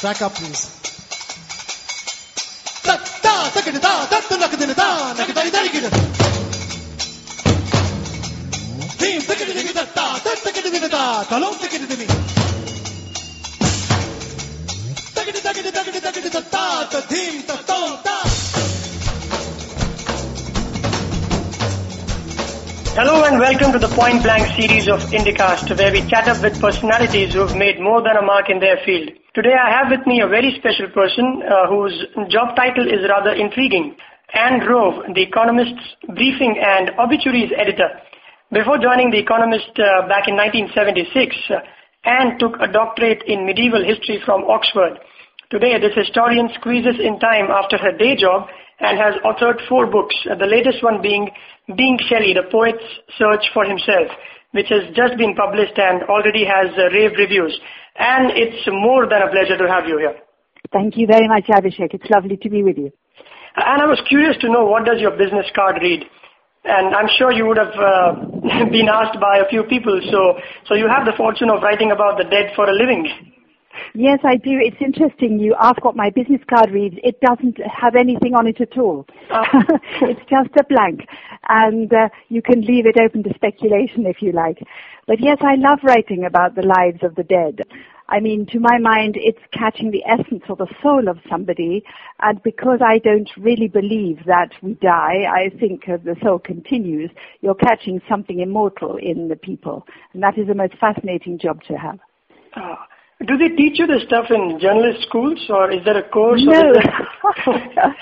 Track up, please. Hello and welcome to the Point Blank series of IndyCast where we chat up with personalities who have made more than a mark in their field. Today I have with me a very special person uh, whose job title is rather intriguing. Ann Wroe, The Economist's briefing and obituaries editor. Before joining The Economist uh, back in 1976, uh, Ann took a doctorate in medieval history from Oxford. Today this historian squeezes in time after her day job and has authored four books, uh, the latest one being Being Shelley, the poet's search for himself, which has just been published and already has uh, rave reviews. And it's more than a pleasure to have you here. Thank you very much, Abhishek. It's lovely to be with you. And I was curious to know what does your business card read? And I'm sure you would have uh, been asked by a few people, so, so you have the fortune of writing about the dead for a living. Yes, I do. It's interesting. You ask what my business card reads. It doesn't have anything on it at all. Oh. it's just a blank. And uh, you can leave it open to speculation if you like. But yes, I love writing about the lives of the dead. I mean, to my mind, it's catching the essence or the soul of somebody. And because I don't really believe that we die, I think the soul continues. You're catching something immortal in the people. And that is the most fascinating job to have. Uh, do they teach you this stuff in journalist schools or is there a course? No,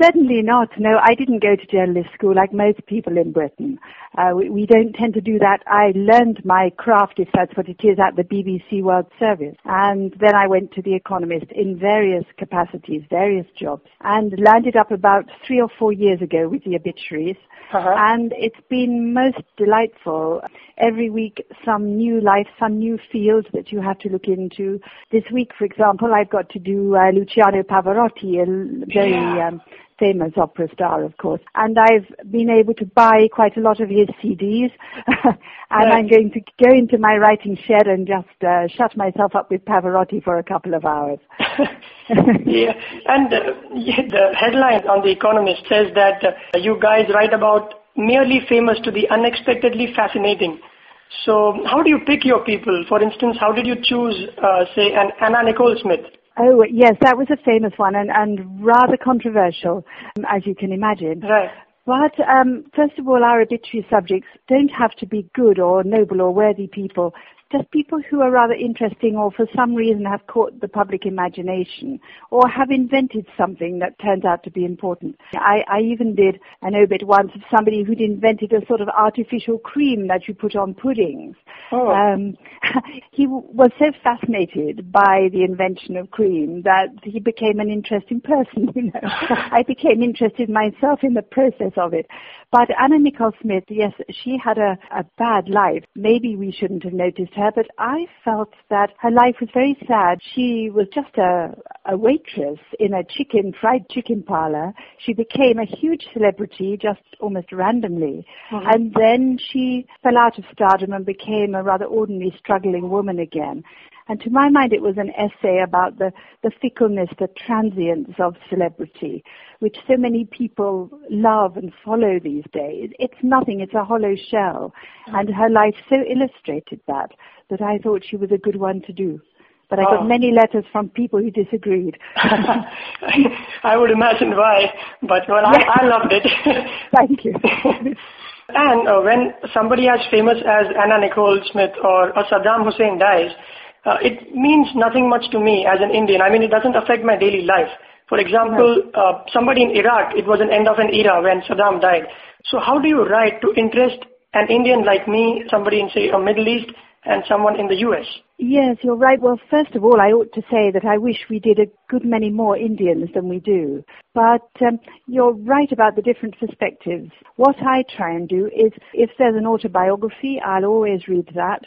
certainly not. No, I didn't go to journalist school like most people in Britain. Uh, we, we don't tend to do that. I learned my craft, if that's what it is, at the BBC World Service. And then I went to The Economist in various capacities, various jobs, and landed up about three or four years ago with the obituaries. Uh-huh. And it's been most delightful. Every week, some new life, some new field that you have to look into. This week, for example, I've got to do uh, Luciano Pavarotti, a very Yeah. um, famous opera star, of course. And I've been able to buy quite a lot of his CDs. and Right. I'm going to go into my writing shed and just uh, shut myself up with Pavarotti for a couple of hours. yeah, and uh, the headline on The Economist says that uh, you guys write about merely famous to the unexpectedly fascinating. So how do you pick your people? For instance, how did you choose, uh, say, an Anna Nicole Smith? Oh, yes, that was a famous one and, and rather controversial, um, as you can imagine. Right. But um, first of all, our obituary subjects don't have to be good or noble or worthy people. Just people who are rather interesting or for some reason have caught the public imagination or have invented something that turns out to be important. I, I even did an obit once of somebody who'd invented a sort of artificial cream that you put on puddings. Oh. Um, he w- was so fascinated by the invention of cream that he became an interesting person, you know. I became interested myself in the process of it. But Anna Nicole Smith, yes, she had a, a bad life. Maybe we shouldn't have noticed her, but I felt that her life was very sad. She was just a, a waitress in a chicken, fried chicken parlor. She became a huge celebrity just almost randomly. And then she fell out of stardom and became a rather ordinary, struggling woman again. And to my mind, it was an essay about the, the fickleness, the transience of celebrity, which so many people love and follow these days. It's nothing, it's a hollow shell. And her life so illustrated that, that I thought she was a good one to do. But I Oh. got many letters from people who disagreed. I would imagine why, but well, I, I loved it. Thank you. and uh, when somebody as famous as Anna Nicole Smith or, or Saddam Hussein dies, uh, it means nothing much to me as an Indian. I mean, it doesn't affect my daily life. For example, uh, somebody in Iraq, it was an end of an era when Saddam died. So how do you write to interest an Indian like me, somebody in, say, a Middle East, and someone in the U.S.? Yes, you're right. Well, first of all, I ought to say that I wish we did a good many more Indians than we do. But um, you're right about the different perspectives. What I try and do is, if there's an autobiography, I'll always read that.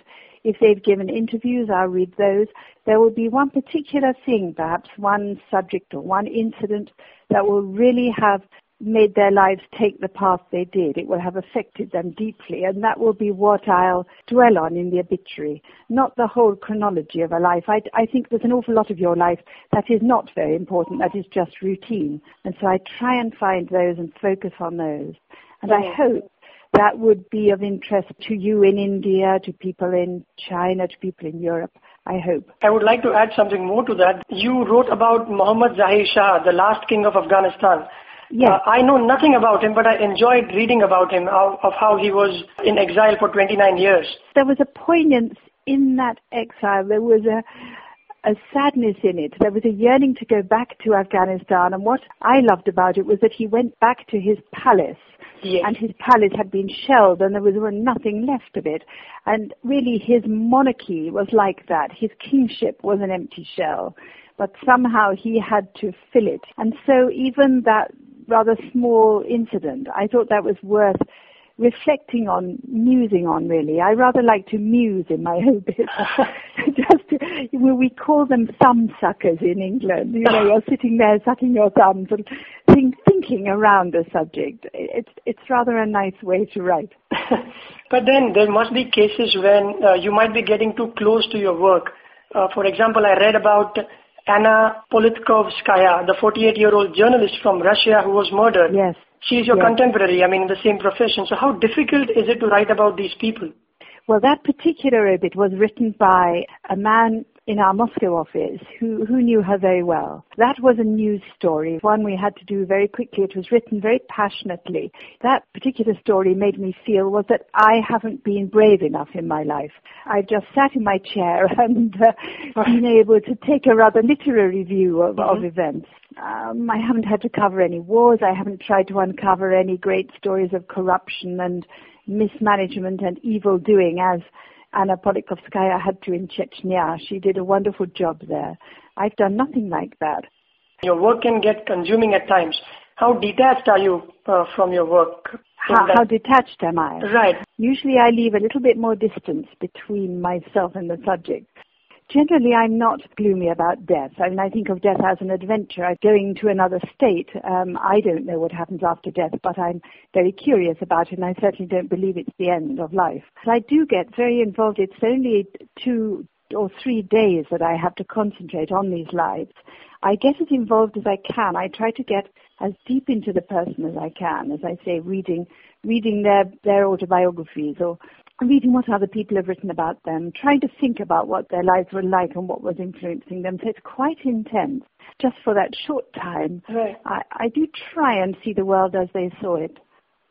If they've given interviews, I'll read those. There will be one particular thing, perhaps one subject or one incident that will really have made their lives take the path they did. It will have affected them deeply, and that will be what I'll dwell on in the obituary, not the whole chronology of a life. I, I think there's an awful lot of your life that is not very important, that is just routine. And so I try and find those and focus on those. And I hope that would be of interest to you in India, to people in China, to people in Europe. I hope. I would like to add something more to that. You wrote about Muhammad Zahir Shah, the last king of Afghanistan. Yes. Uh, I know nothing about him, but I enjoyed reading about him, of, of how he was in exile for 29 years. There was a poignance in that exile. There was a, a sadness in it. There was a yearning to go back to Afghanistan. And what I loved about it was that he went back to his palace. Yes. And his palace had been shelled and there was nothing left of it. And really his monarchy was like that. His kingship was an empty shell. But somehow he had to fill it. And so even that rather small incident, I thought that was worth reflecting on, musing on really. I rather like to muse in my obits. Just to, we call them thumb suckers in England. You know, you're sitting there sucking your thumbs and think, thinking around the subject. It's, it's rather a nice way to write. but then there must be cases when uh, you might be getting too close to your work. Uh, for example, I read about Anna Politkovskaya, the 48-year-old journalist from Russia who was murdered. Yes. She is your Yes. contemporary, I mean, in the same profession. So how difficult is it to write about these people? Well, that particular obit was written by a man in our Moscow office who, who knew her very well. That was a news story, one we had to do very quickly. It was written very passionately. That particular story made me feel was that I haven't been brave enough in my life. I've just sat in my chair and uh, been able to take a rather literary view of, of events. Um, I haven't had to cover any wars. I haven't tried to uncover any great stories of corruption and mismanagement and evil doing as Anna Politkovskaya had to in Chechnya. She did a wonderful job there. I've done nothing like that. Your work can get consuming at times. How detached are you uh, from your work? How, how detached am I? Right. Usually I leave a little bit more distance between myself and the subject. Generally, I'm not gloomy about death. I mean, I think of death as an adventure, going to another state. Um, I don't know what happens after death, but I'm very curious about it, and I certainly don't believe it's the end of life. But I do get very involved. It's only two or three days that I have to concentrate on these lives. I get as involved as I can. I try to get as deep into the person as I can, as I say, reading reading their, their autobiographies or reading what other people have written about them, trying to think about what their lives were like and what was influencing them. So it's quite intense. Just for that short time, Right. I, I do try and see the world as they saw it.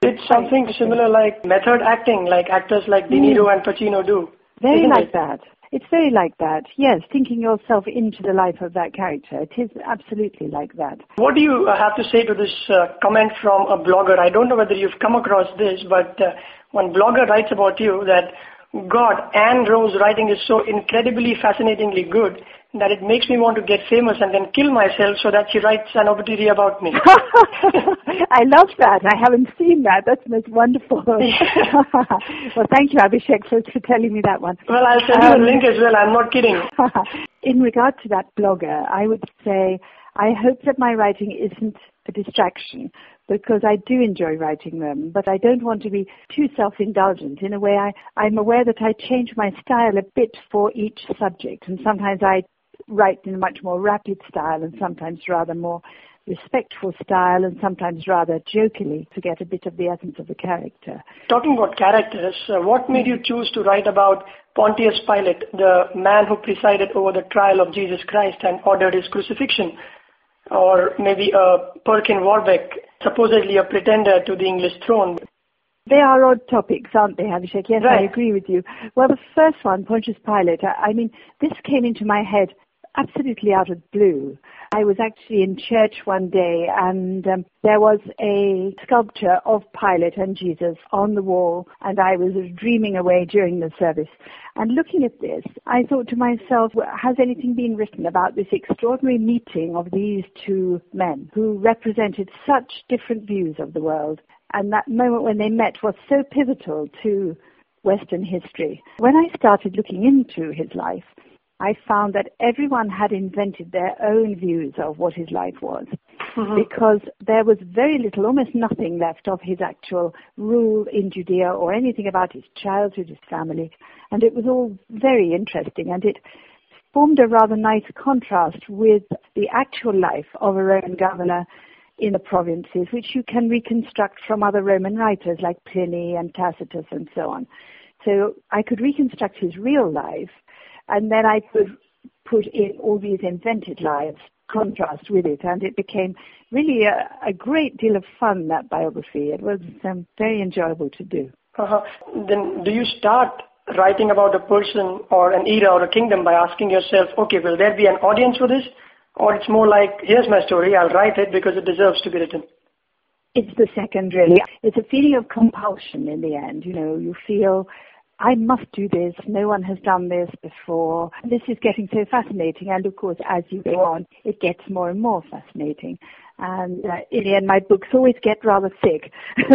It's something similar like method acting, like actors like De Niro mm. and Pacino do. Very like it? that. It's very like that. Yes, thinking yourself into the life of that character. It is absolutely like that. What do you have to say to this uh, comment from a blogger? I don't know whether you've come across this, but uh, one blogger writes about you that God, Ann Wroe's writing is so incredibly fascinatingly good that it makes me want to get famous and then kill myself so that she writes an obituary about me. I love that. I haven't seen that. That's most wonderful. well, thank you, Abhishek, for, for telling me that one. well, I'll send you a link as well. I'm not kidding. In regard to that blogger, I would say I hope that my writing isn't a distraction because I do enjoy writing them, but I don't want to be too self-indulgent. In a way, I, I'm aware that I change my style a bit for each subject, and sometimes I write in a much more rapid style, and sometimes rather more respectful style, and sometimes rather jokingly to get a bit of the essence of the character. Talking about characters, uh, what made you choose to write about Pontius Pilate, the man who presided over the trial of Jesus Christ and ordered his crucifixion? Or maybe uh, Perkin Warbeck, supposedly a pretender to the English throne. They are odd topics, aren't they, Abhishek? Yes, I agree with you. Well, the first one, Pontius Pilate, I, I mean, this came into my head absolutely out of blue. I was actually in church one day and um, there was a sculpture of Pilate and Jesus on the wall and I was dreaming away during the service. And looking at this, I thought to myself, has anything been written about this extraordinary meeting of these two men who represented such different views of the world? And that moment when they met was so pivotal to Western history. When I started looking into his life, I found that everyone had invented their own views of what his life was. Mhm. Because there was very little, almost nothing left of his actual rule in Judea or anything about his childhood, his family. And it was all very interesting and it formed a rather nice contrast with the actual life of a Roman governor in the provinces, which you can reconstruct from other Roman writers like Pliny and Tacitus and so on. So I could reconstruct his real life, and then I could put in all these invented lives, contrast with it, and it became really a, a great deal of fun, that biography. It was um, very enjoyable to do. Uh-huh. Then do you start writing about a person or an era or a kingdom by asking yourself, okay, will there be an audience for this? Or it's more like, here's my story, I'll write it because it deserves to be written. It's the second, really. It's a feeling of compulsion in the end. You know, you feel, I must do this. No one has done this before. This is getting so fascinating. And of course, as you go on, it gets more and more fascinating. And uh, in the end, my books always get rather thick,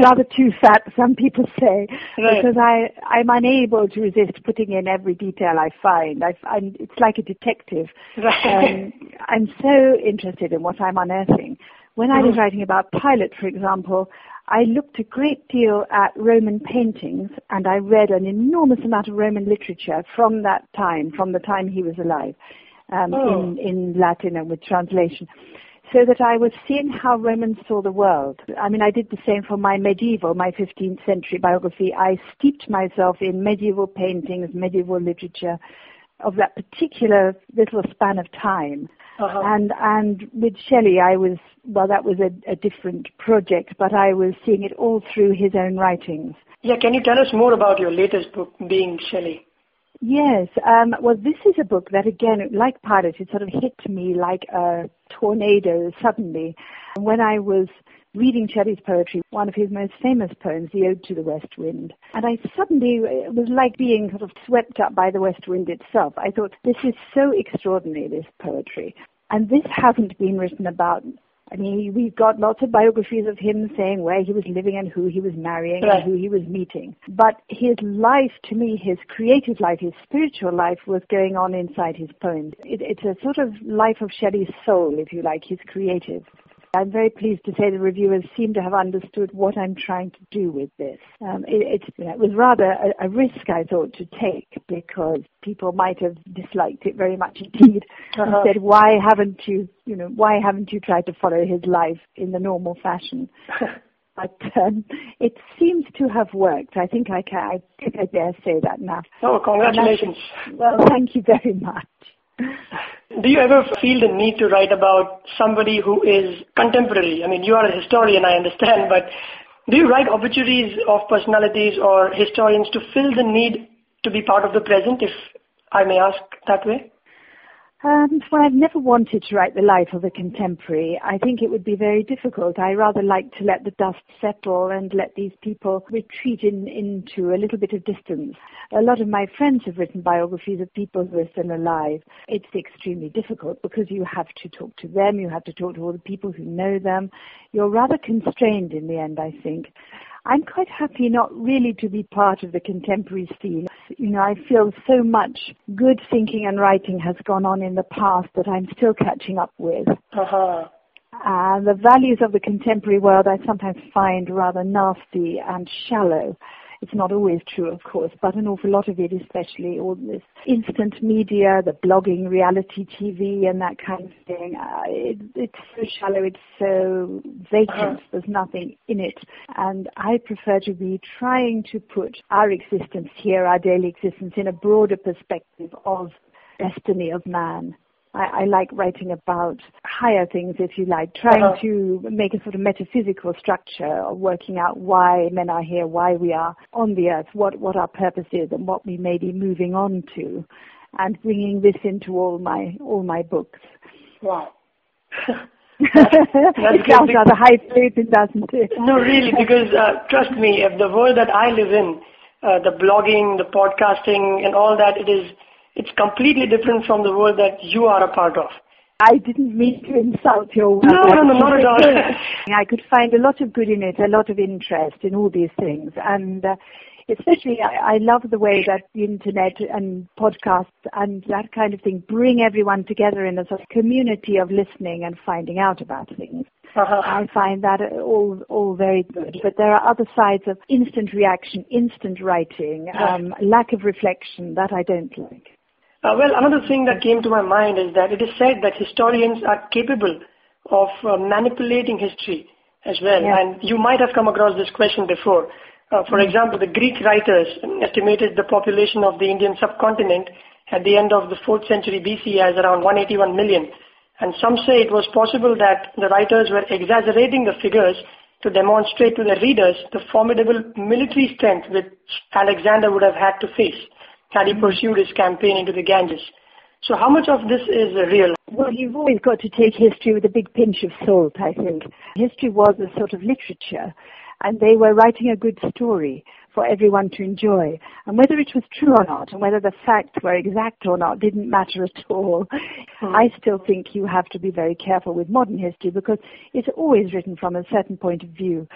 rather too fat, some people say, Right. because I, I'm unable to resist putting in every detail I find. I, I'm, it's like a detective. Right. Um, I'm so interested in what I'm unearthing. When I was Mhm. writing about Pilate, for example, I looked a great deal at Roman paintings and I read an enormous amount of Roman literature from that time, from the time he was alive, um, Oh. in, in Latin and with translation. So that I was seeing how Romans saw the world. I mean, I did the same for my medieval, my 15th century biography. I steeped myself in medieval paintings, medieval literature of that particular little span of time. Uh-huh. And and with Shelley, I was well, that was a, a different project, but I was seeing it all through his own writings. Yeah, can you tell us more about your latest book, Being Shelley? Yes, um, well, this is a book that again, like Pilate, it sort of hit me like a tornado suddenly. When I was reading Shelley's poetry, one of his most famous poems, The Ode to the West Wind, and I suddenly, it was like being sort of swept up by the west wind itself. I thought, this is so extraordinary, this poetry. And this hasn't been written about I mean, we've got lots of biographies of him saying where he was living and who he was marrying Right. and who he was meeting. But his life, to me, his creative life, his spiritual life was going on inside his poems. It, it's a sort of life of Shelley's soul, if you like, his creative. I'm very pleased to say the reviewers seem to have understood what I'm trying to do with this. Um, it, it's, it was rather a, a risk I thought to take because people might have disliked it very much indeed and Uh-huh. said, "Why haven't you, you know, why haven't you tried to follow his life in the normal fashion?" But um, it seems to have worked. I think I can. I think I dare say that now. oh, congratulations. Well, thank you very much. Do you ever feel the need to write about somebody who is contemporary? I mean, you are a historian, I understand, but do you write obituaries of personalities or historians to fill the need to be part of the present, if I may ask that way? Um, well, I've never wanted to write the life of a contemporary. I think it would be very difficult. I rather like to let the dust settle and let these people retreat in, into a little bit of distance. A lot of my friends have written biographies of people who are still alive. It's extremely difficult because you have to talk to them, you have to talk to all the people who know them. You're rather constrained in the end, I think. I'm quite happy not really to be part of the contemporary scene. You know, I feel so much good thinking and writing has gone on in the past that I'm still catching up with. Uh-huh. And the values of the contemporary world I sometimes find rather nasty and shallow. It's not always true, of course, but an awful lot of it, especially all this instant media, the blogging, reality TV, and that kind of thing. Uh, it, it's so shallow, it's so vacant. Uh-huh. There's nothing in it, and I prefer to be trying to put our existence here, our daily existence, in a broader perspective of destiny of man. I, I like writing about higher things, if you like, trying Uh-huh. to make a sort of metaphysical structure of working out why men are here, why we are on the earth, what, what our purpose is, and what we may be moving on to, and bringing this into all my all my books. Wow. it good. sounds rather highfalutin, doesn't it? No, really, because uh, trust me, if the world that I live in, uh, the blogging, the podcasting, and all that, it is it's completely different from the world that you are a part of. I didn't mean to insult your work. No, no, no, not at all. I could find a lot of good in it, a lot of interest in all these things. And uh, especially I, I love the way that the internet and podcasts and that kind of thing bring everyone together in a sort of community of listening and finding out about things. Uh-huh. I find that all all very good. But there are other sides of instant reaction, instant writing, um, lack of reflection that I don't like. Uh, well, another thing that came to my mind is that it is said that historians are capable of uh, manipulating history as well. Yeah. And you might have come across this question before. Uh, for example, the Greek writers estimated the population of the Indian subcontinent at the end of the 4th century BC as around 181 million. And some say it was possible that the writers were exaggerating the figures to demonstrate to their readers the formidable military strength which Alexander would have had to face had he pursued his campaign into the Ganges. So how much of this is real? Well, you've always got to take history with a big pinch of salt, I think. History was a sort of literature, and they were writing a good story for everyone to enjoy. And whether it was true or not, and whether the facts were exact or not, didn't matter at all. Hmm. I still think you have to be very careful with modern history because it's always written from a certain point of view.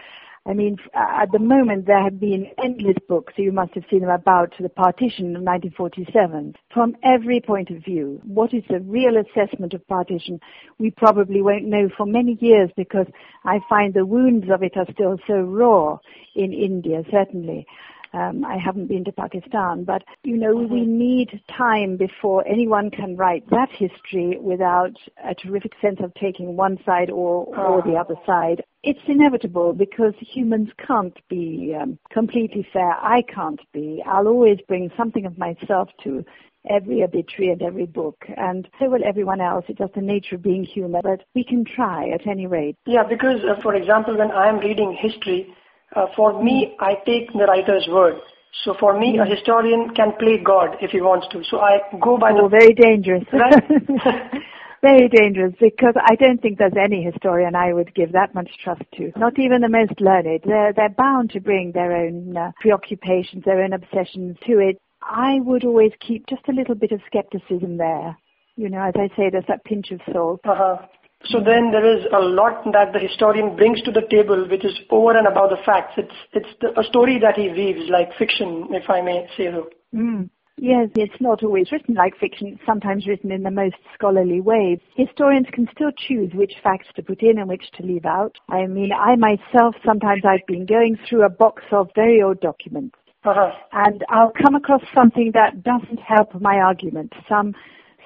I mean, uh, at the moment there have been endless books, you must have seen them about the partition of 1947. From every point of view, what is the real assessment of partition? We probably won't know for many years because I find the wounds of it are still so raw in India, certainly. Um, I haven't been to Pakistan, but you know, we need time before anyone can write that history without a terrific sense of taking one side or, or the other side. It's inevitable because humans can't be um, completely fair. I can't be. I'll always bring something of myself to every obituary and every book, and so will everyone else. It's just the nature of being human, but we can try at any rate. Yeah, because uh, for example, when I am reading history, uh, for me, I take the writer's word. So for me, a historian can play God if he wants to. So I go by Oh, the very dangerous. Right. very dangerous because I don't think there's any historian I would give that much trust to. Not even the most learned. They're, they're bound to bring their own uh, preoccupations, their own obsessions to it. I would always keep just a little bit of skepticism there. You know, as I say, there's that pinch of salt. Uh-huh. So then there is a lot that the historian brings to the table, which is over and above the facts. It's it's the, a story that he weaves, like fiction, if I may say so. Mm. Yes, it's not always written like fiction. It's sometimes written in the most scholarly way. Historians can still choose which facts to put in and which to leave out. I mean, I myself, sometimes I've been going through a box of very old documents Uh-huh. and I'll come across something that doesn't help my argument. Some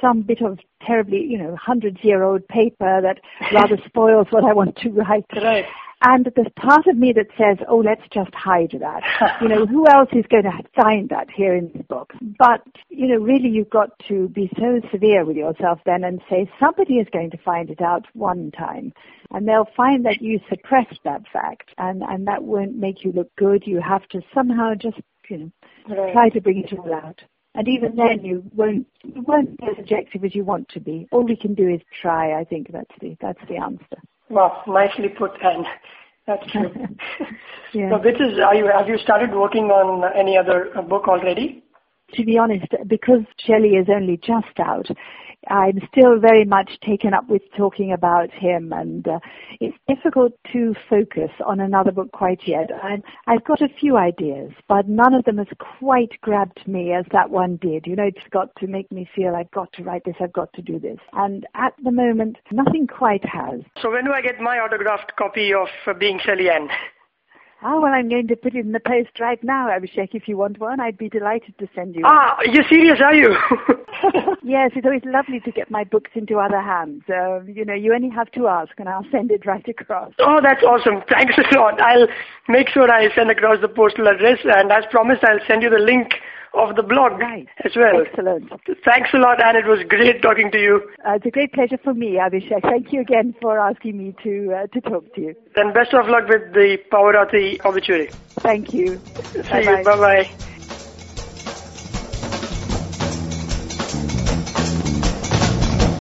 some bit of terribly, you know, hundreds year old paper that rather spoils what I want to write. Right. And there's part of me that says, oh, let's just hide that. you know, who else is going to find that here in this book? But, you know, really you've got to be so severe with yourself then and say somebody is going to find it out one time. And they'll find that you suppressed that fact and, and that won't make you look good. You have to somehow just, you know, Right. try to bring it all out. And even then you won't, you won't be as objective as you want to be. All we can do is try. I think that's the, that's the answer. Well, nicely put, and that's true. Yeah. So this is, are you, have you started working on any other uh, book already? to be honest, because Shelley is only just out, I'm still very much taken up with talking about him, and uh, it's difficult to focus on another book quite yet. I'm, I've got a few ideas, but none of them has quite grabbed me as that one did. You know, it's got to make me feel I've got to write this, I've got to do this. And at the moment, nothing quite has. So when do I get my autographed copy of uh, Being Shelley Ann? Oh, well, I'm going to put it in the post right now, Abhishek. If you want one, I'd be delighted to send you. Ah, you're serious, are you? yes, it's always lovely to get my books into other hands. Uh, you know, you only have to ask, and I'll send it right across. oh, that's awesome. Thanks a lot. I'll make sure I send across the postal address, and as promised, I'll send you the link of the blog Right. as well. Excellent. Thanks a lot, and it was great talking to you. Uh, it's a great pleasure for me, Abhishek. Thank you again for asking me to uh, to talk to you. Then best of luck with the Power of the obituary. Thank you. See you. Bye bye.